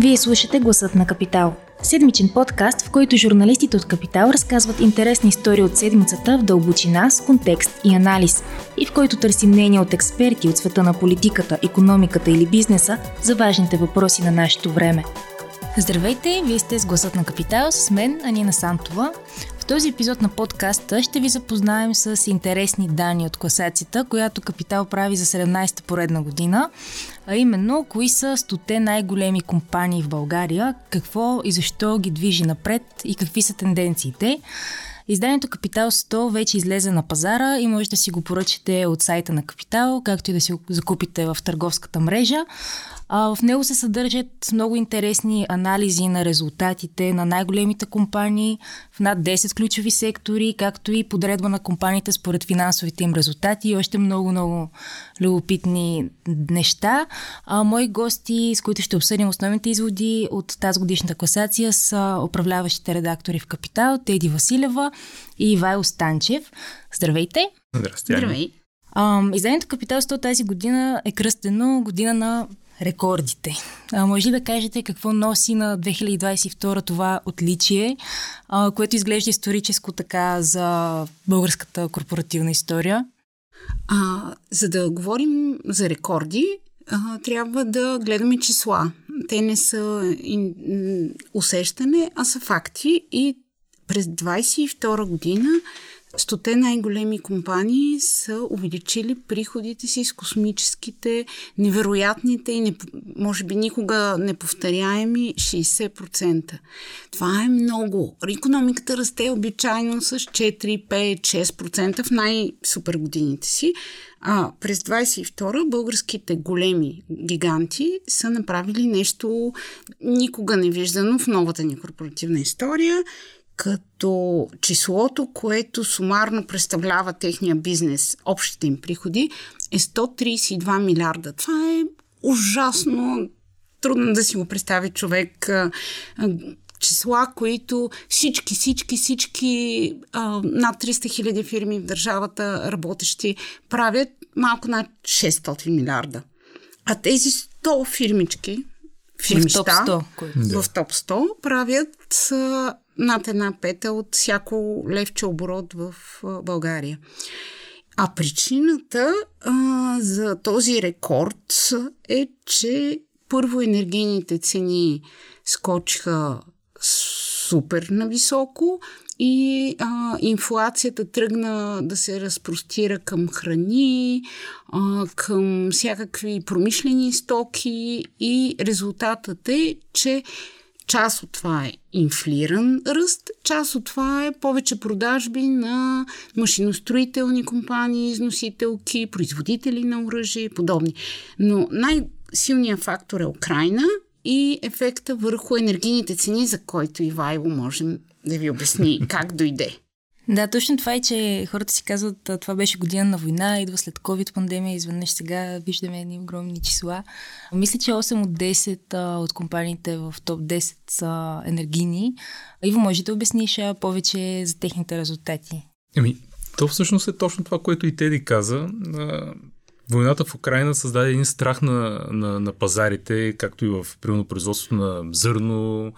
Вие слушате Гласът на Капитал. Седмичен подкаст, в който журналистите от Капитал разказват интересни истории от седмицата в дълбочина, с контекст и анализ, и в който търсим мнения от експерти от света на политиката, економиката или бизнеса за важните въпроси на нашето време. Здравейте, вие сте с Гласът на Капитал с мен, Анина Сантова този епизод на подкаста ще ви запознаем с интересни данни от класацията, която Капитал прави за 17-та поредна година, а именно кои са стоте най-големи компании в България, какво и защо ги движи напред и какви са тенденциите. Изданието Капитал 100 вече излезе на пазара и може да си го поръчате от сайта на Капитал, както и да си го закупите в търговската мрежа. А, в него се съдържат много интересни анализи на резултатите на най-големите компании в над 10 ключови сектори, както и подредба на компаниите според финансовите им резултати и още много-много любопитни неща. А, мои гости, с които ще обсъдим основните изводи от тази годишната класация са управляващите редактори в Капитал, Теди Василева и Ивайло Станчев. Здравейте! Здрасти! Здравей! изданието Капитал 100 тази година е кръстено година на рекордите. А, може ли да кажете какво носи на 2022 това отличие, а, което изглежда историческо така за българската корпоративна история? А, за да говорим за рекорди, а, трябва да гледаме числа. Те не са ин, усещане, а са факти и през 2022 година Стоте най-големи компании са увеличили приходите си с космическите, невероятните и не, може би никога неповторяеми 60%. Това е много. Економиката расте обичайно с 4, 5, 6% в най-супер годините си. А през 22 българските големи гиганти са направили нещо никога не виждано в новата ни корпоративна история като числото, което сумарно представлява техния бизнес, общите им приходи, е 132 милиарда. Това е ужасно трудно да си го представи човек. Числа, които всички, всички, всички а, над 300 хиляди фирми в държавата работещи правят малко над 600 милиарда. А тези 100 фирмички, фирмища, в топ 100, в топ 100 правят над една пета от всяко левче оборот в България. А причината а, за този рекорд е, че първо енергийните цени скочиха супер нависоко и а, инфлацията тръгна да се разпростира към храни, а, към всякакви промишлени стоки и резултатът е, че Част от това е инфлиран ръст, част от това е повече продажби на машиностроителни компании, износителки, производители на оръжие и подобни. Но най-силният фактор е Украина и ефекта върху енергийните цени, за който и Вайло можем да ви обясни как дойде. Да, точно това е, че хората си казват, това беше година на война, идва след COVID пандемия, изведнъж сега виждаме едни огромни числа. Мисля, че 8 от 10 а, от компаниите в топ 10 са енергийни. Иво, може да обясниш повече за техните резултати? Еми, то всъщност е точно това, което и Теди каза. Войната в Украина създаде един страх на, на, на пазарите, както и в примерно производството на зърно,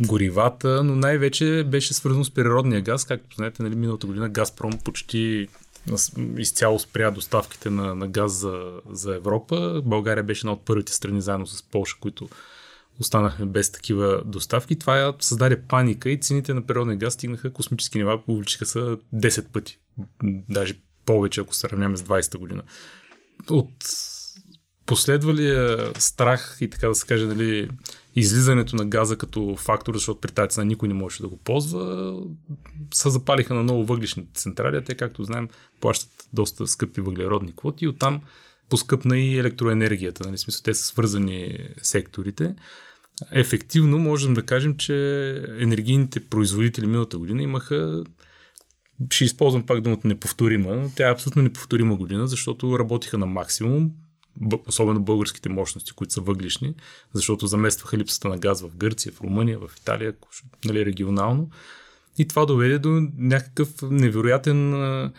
горивата, но най-вече беше свързано с природния газ. Както знаете, нали, миналата година Газпром почти изцяло спря доставките на, на газ за, за Европа. България беше една от първите страни заедно с Польша, които останахме без такива доставки. Това създаде паника и цените на природния газ стигнаха космически нива, увеличиха се 10 пъти. Даже повече, ако сравняваме с 20-та година. От последвалия страх и така да се каже, нали, излизането на газа като фактор, защото при тази цена никой не можеше да го ползва, се запалиха на ново въглишните централи, те, както знаем, плащат доста скъпи въглеродни квоти и оттам поскъпна и електроенергията. Нали? Смисъл, те са свързани секторите. Ефективно можем да кажем, че енергийните производители миналата година имаха ще използвам пак думата неповторима, тя е абсолютно неповторима година, защото работиха на максимум, особено българските мощности, които са въглишни, защото заместваха липсата на газ в Гърция, в Румъния, в Италия, нали, регионално. И това доведе до някакъв невероятен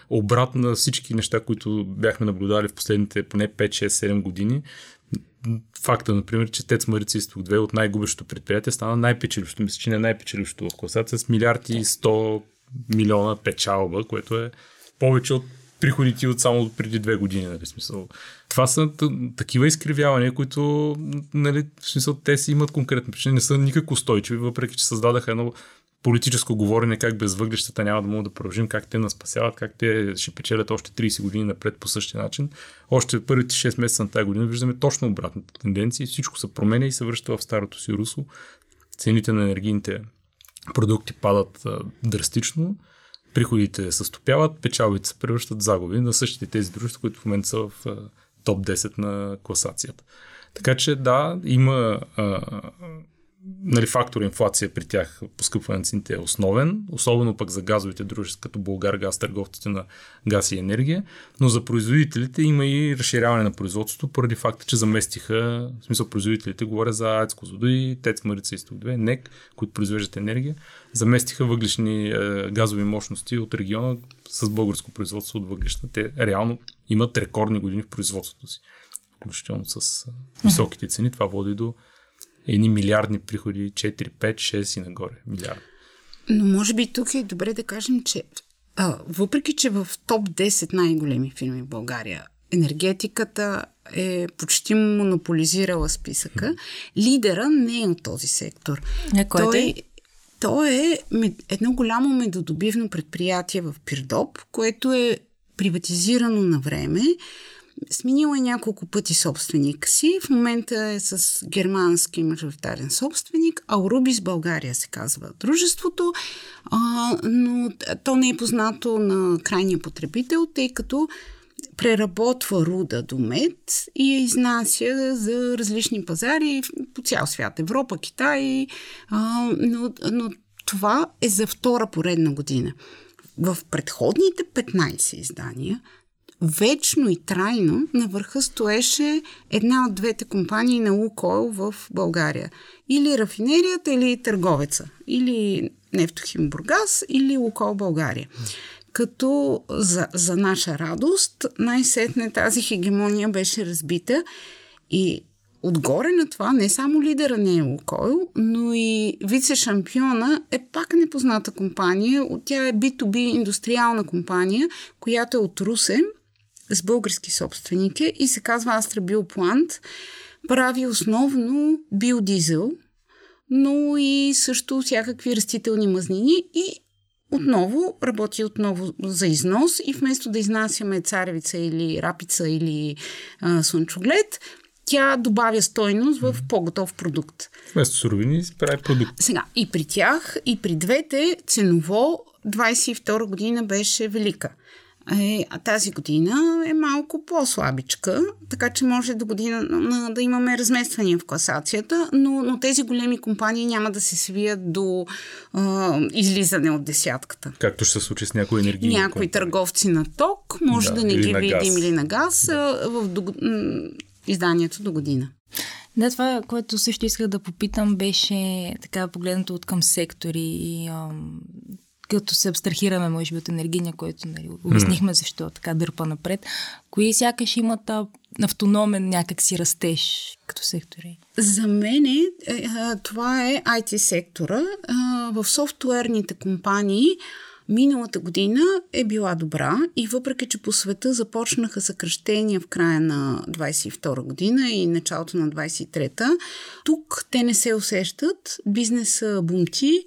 обрат на всички неща, които бяхме наблюдали в последните поне 5, 6, 7 години. факта, например, че Тец Марица Изток 2 от най-губещото предприятие стана най-печеливщо. Мисля, че не най-печеливщо в класация с милиарди и 100 милиона печалба, което е повече от приходите от само преди две години. Нали, смисъл. Това са такива изкривявания, които нали, в смисъл, те си имат конкретни причини, не са никак устойчиви, въпреки че създадаха едно политическо говорене как без въглищата няма да могат да продължим, как те нас спасяват, как те ще печелят още 30 години напред по същия начин. Още първите 6 месеца на тази година виждаме точно обратната тенденция. Всичко се променя и се връща в старото си русло. Цените на енергийните продукти падат а, драстично, приходите се стопяват, печалбите се превръщат в загуби на същите тези дружества, които в момента са в топ 10 на класацията. Така че да, има а, нали, фактор инфлация при тях, поскъпване на цените е основен, особено пък за газовите дружества, като Българ газ, търговците на газ и енергия, но за производителите има и разширяване на производството, поради факта, че заместиха, в смисъл производителите, говоря за АЕЦ Козлодуй, ТЕЦ Марица Изток 2, НЕК, които произвеждат енергия, заместиха въглишни е, газови мощности от региона с българско производство от въглища. Те реално имат рекордни години в производството си, включително с високите цени. Това води до едни милиардни приходи, 4, 5, 6 и нагоре милиарди. Но може би тук е добре да кажем, че а, въпреки, че в топ 10 най-големи фирми в България енергетиката е почти монополизирала списъка, лидера не е от този сектор. Не, той, е? той е едно голямо медодобивно предприятие в Пирдоп, което е приватизирано на време Сменила е няколко пъти собственик си. В момента е с германски мажоритарен собственик. Аурубис България се казва дружеството, а, но то не е познато на крайния потребител, тъй като преработва руда до мед и я изнася за различни пазари по цял свят. Европа, Китай, а, но, но това е за втора поредна година. В предходните 15 издания вечно и трайно на върха стоеше една от двете компании на Лукойл в България. Или рафинерията, или търговеца. Или Нефтохим Бургас, или Лукойл България. Като за, за наша радост, най-сетне тази хегемония беше разбита и Отгоре на това не само лидера не е Лукойл, но и вице-шампиона е пак непозната компания. Тя е B2B индустриална компания, която е от Русе с български собственики и се казва Астра Биоплант. Прави основно биодизел, но и също всякакви растителни мазнини и отново работи отново за износ и вместо да изнасяме царевица или рапица или а, слънчоглед, тя добавя стойност в по-готов продукт. Вместо суровини прави продукт. Сега, и при тях, и при двете ценово 22 година беше велика. Е, а тази година е малко по-слабичка, така че може до година да имаме размествания в класацията, но, но тези големи компании няма да се свият до а, излизане от десятката. Както ще се случи с някои енергийни Някои компании. търговци на ток, може да, да не ги видим или на газ да. в до, изданието до година. Да, това, което също исках да попитам, беше така погледнато от към сектори и като се абстрахираме, може би, от енергийния, който нали, обяснихме защо така дърпа напред, кои сякаш имат автономен някакси растеж като сектори? За мен е, е, това е IT сектора. В софтуерните компании Миналата година е била добра и въпреки, че по света започнаха съкръщения в края на 22 година и началото на 23-та, тук те не се усещат, бизнеса бунти,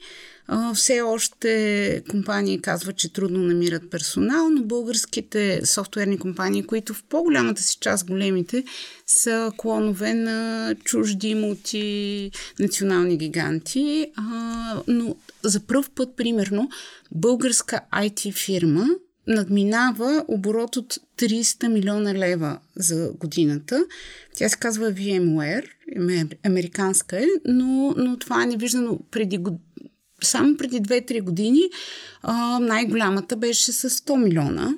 все още компании казват, че трудно намират персонал, но българските софтуерни компании, които в по-голямата си част големите, са клонове на чужди мултинационални гиганти. но за първ път, примерно, българска IT фирма надминава оборот от 300 милиона лева за годината. Тя се казва VMware, американска е, но, но това е невиждано преди само преди 2-3 години а, най-голямата беше с 100 милиона.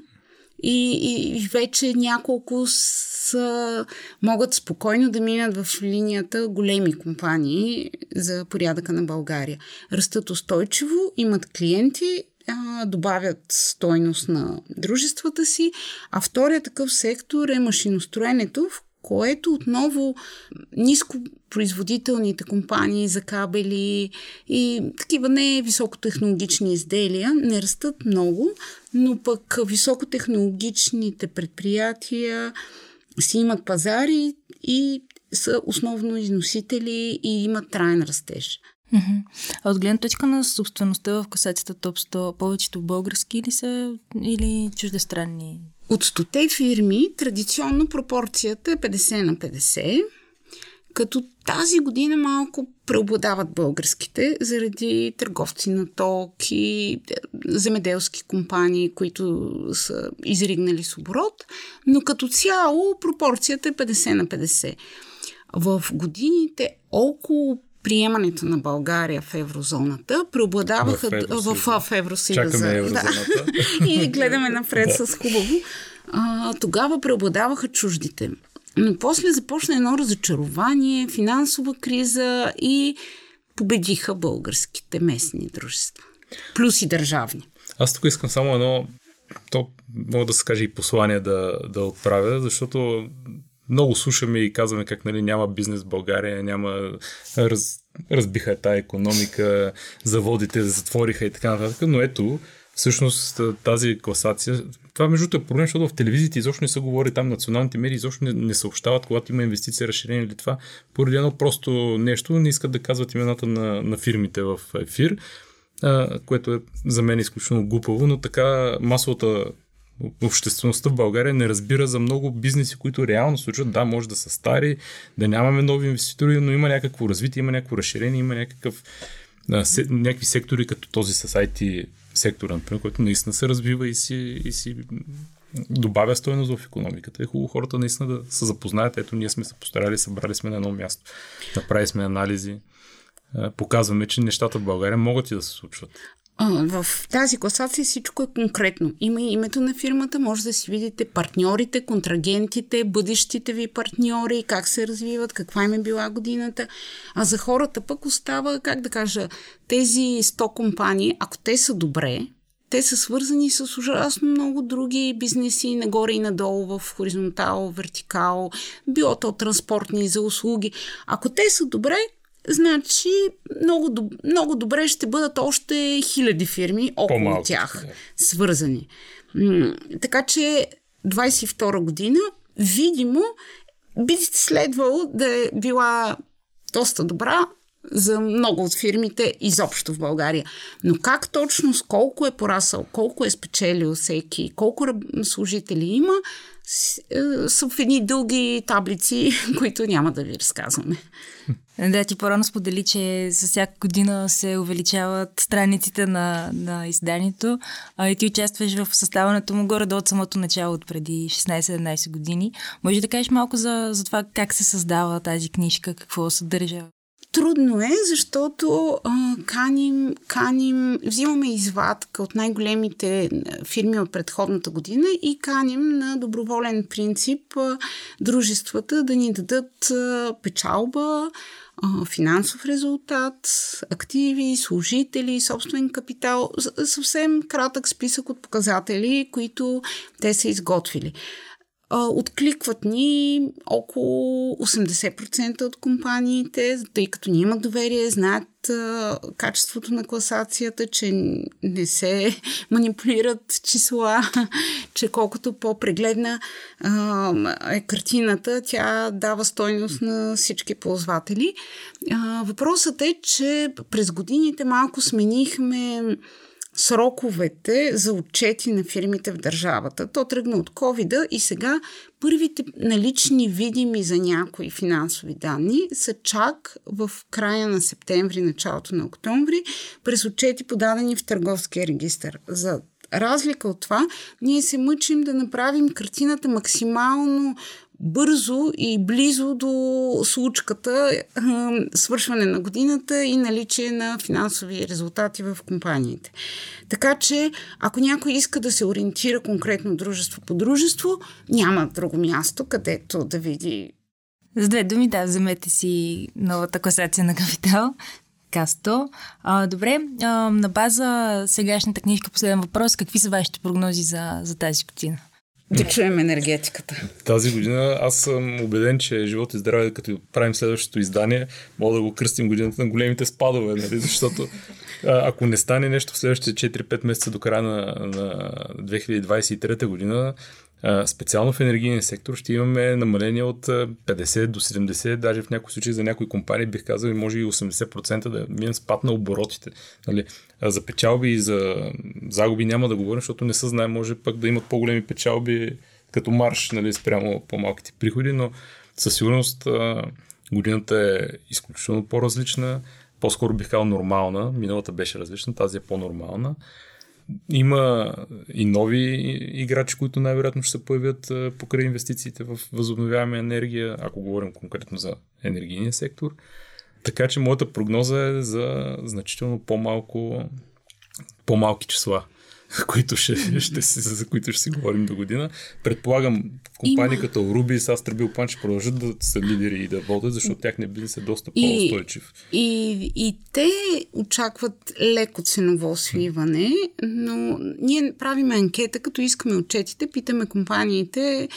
И, и, и вече няколко са, могат спокойно да минат в линията големи компании за порядъка на България. Растат устойчиво, имат клиенти, а, добавят стойност на дружествата си, а втория такъв сектор е машиностроенето, в което отново нископроизводителните компании за кабели и такива не високотехнологични изделия не растат много, но пък високотехнологичните предприятия си имат пазари и са основно износители и имат траен растеж. А от гледна точка на собствеността в касацията топ 100, повечето български ли са или чуждестранни? От 100 фирми традиционно пропорцията е 50 на 50, като тази година малко преобладават българските заради търговци на ток и земеделски компании, които са изригнали с оборот, но като цяло пропорцията е 50 на 50. В годините около приемането на България в еврозоната преобладаваха в, в, в, в Евросъюза. Да. и гледаме напред с хубаво. А, тогава преобладаваха чуждите. Но после започна едно разочарование, финансова криза и победиха българските местни дружества. Плюс и държавни. Аз тук искам само едно, то мога да се каже и послание да, да отправя, защото много слушаме и казваме как нали, няма бизнес в България, няма раз, разбиха тая економика, заводите затвориха и така нататък, но ето, всъщност тази класация, това между е проблем, защото в телевизиите изобщо не се говори, там националните медии изобщо не, не съобщават, когато има инвестиция, разширение или това, поради едно просто нещо, не искат да казват имената на, на фирмите в ефир, а, което е за мен изключително глупаво, но така масовата обществеността в България не разбира за много бизнеси, които реално случват. Да, може да са стари, да нямаме нови инвеститори, но има някакво развитие, има някакво разширение, има някакъв, а, се, някакви сектори, като този с IT сектора, например, който наистина се развива и си, и си добавя стоеност в економиката. Е хубаво хората наистина да се запознаят. Ето, ние сме се постарали, събрали сме на едно място, направили сме анализи, показваме, че нещата в България могат и да се случват в тази класация всичко е конкретно. Има и името на фирмата, може да си видите партньорите, контрагентите, бъдещите ви партньори, как се развиват, каква им е била годината. А за хората пък остава, как да кажа, тези 100 компании, ако те са добре, те са свързани с ужасно много други бизнеси, нагоре и надолу, в хоризонтал, вертикал, било то транспортни за услуги. Ако те са добре, значи много, много добре ще бъдат още хиляди фирми около По-малко, тях, да. свързани. така че 22 година, видимо, би следвало да е била доста добра за много от фирмите изобщо в България. Но как точно, с колко е порасъл, колко е спечелил всеки, колко служители има, са в едни дълги таблици, които няма да ви разказваме. Да, ти по-рано сподели, че за всяка година се увеличават страниците на, на изданието а и ти участваш в съставането му горе до от самото начало, от преди 16-17 години. Може да кажеш малко за, за това как се създава тази книжка, какво съдържа? Трудно е, защото а, каним, каним, взимаме извадка от най-големите фирми от предходната година и каним на доброволен принцип а, дружествата да ни дадат а, печалба, а, финансов резултат, активи, служители, собствен капитал, съвсем кратък списък от показатели, които те са изготвили. Откликват ни около 80% от компаниите, тъй като ни имат доверие, знаят качеството на класацията, че не се манипулират числа, че колкото по-прегледна е картината, тя дава стойност на всички ползватели. Въпросът е, че през годините малко сменихме сроковете за отчети на фирмите в държавата. То тръгна от covid и сега първите налични видими за някои финансови данни са чак в края на септември, началото на октомври, през отчети подадени в търговския регистр. За разлика от това, ние се мъчим да направим картината максимално бързо и близо до случката, свършване на годината и наличие на финансови резултати в компаниите. Така че, ако някой иска да се ориентира конкретно дружество по дружество, няма друго място, където да види. С две думи, да, вземете си новата класация на капитал. Касто. А, добре, а, на база сегашната книжка, последен въпрос, какви са вашите прогнози за, за тази година? Да чуем енергетиката. Тази година аз съм убеден, че живот и здраве, като правим следващото издание, мога да го кръстим годината на големите спадове, нали? защото ако не стане нещо в следващите 4-5 месеца до края на, на 2023 година, специално в енергийния сектор ще имаме намаление от 50 до 70, даже в някои случаи за някои компании бих казал и може и 80% да минем спад на оборотите. Нали? За печалби и за загуби няма да говорим, защото не се знае, може пък да имат по-големи печалби като марш нали, спрямо по-малките приходи, но със сигурност годината е изключително по-различна, по-скоро бих казал нормална, миналата беше различна, тази е по-нормална. Има и нови играчи, които най-вероятно ще се появят покрай инвестициите в възобновяема енергия, ако говорим конкретно за енергийния сектор. Така че моята прогноза е за значително по-малко по-малки числа които ще, ще си, за които ще си говорим до година. Предполагам, компании Има... като Rubis, Astra Plant ще продължат да са лидери и да водят, защото тяхния бизнес е доста и, по-устойчив. И, и те очакват леко ценово свиване, но ние правим анкета, като искаме отчетите, питаме компаниите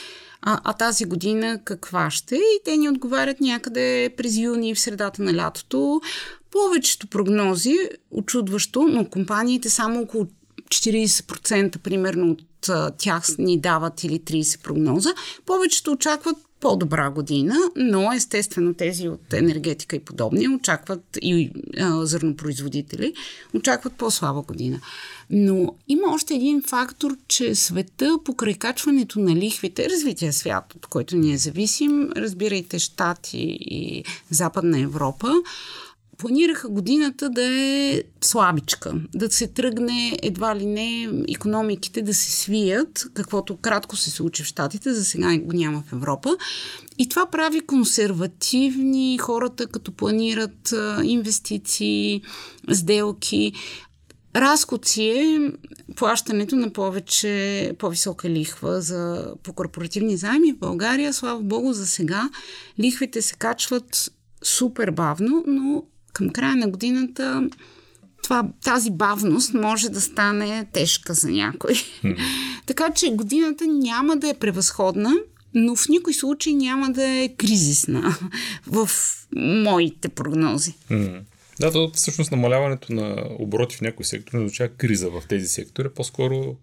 а, а тази година каква ще? И те ни отговарят някъде през юни в средата на лятото. Повечето прогнози, очудващо, но компаниите само около 40% примерно от тях ни дават или 30 прогноза. Повечето очакват по-добра година, но естествено тези от енергетика и подобни очакват и а, зърнопроизводители очакват по-слаба година. Но има още един фактор, че света покрай качването на лихвите, развития свят, от който ние зависим, разбирайте Штати и Западна Европа, планираха годината да е слабичка, да се тръгне едва ли не економиките да се свият, каквото кратко се случи в Штатите, за сега го няма в Европа. И това прави консервативни хората, като планират инвестиции, сделки. Разход си е плащането на повече, по-висока лихва за, по корпоративни заеми в България. Слава Богу, за сега лихвите се качват супер бавно, но към края на годината това, тази бавност може да стане тежка за някой. Така че годината няма да е превъзходна, но в никой случай няма да е кризисна в моите прогнози. Да, то всъщност намаляването на обороти в някои сектори не означава криза в тези сектори, по-скоро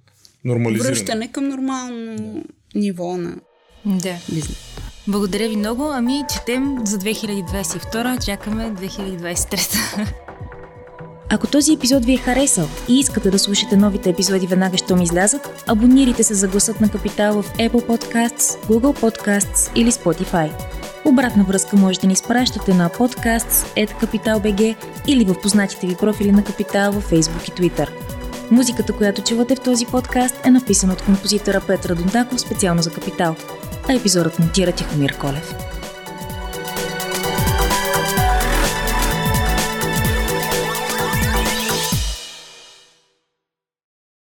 нормализиране. Връщане към нормално ниво на да. бизнес. Благодаря ви много. Ами, четем за 2022, чакаме 2023. Ако този епизод ви е харесал и искате да слушате новите епизоди веднага, щом излязат, абонирайте се за гласът на Капитал в Apple Podcasts, Google Podcasts или Spotify. Обратна връзка можете да ни изпращате на podcasts.capital.bg или в познатите ви профили на Капитал във Facebook и Twitter. Музиката, която чувате в този подкаст е написана от композитора Петра Дондаков специално за Капитал – епизодът монтира Тихомир Колев.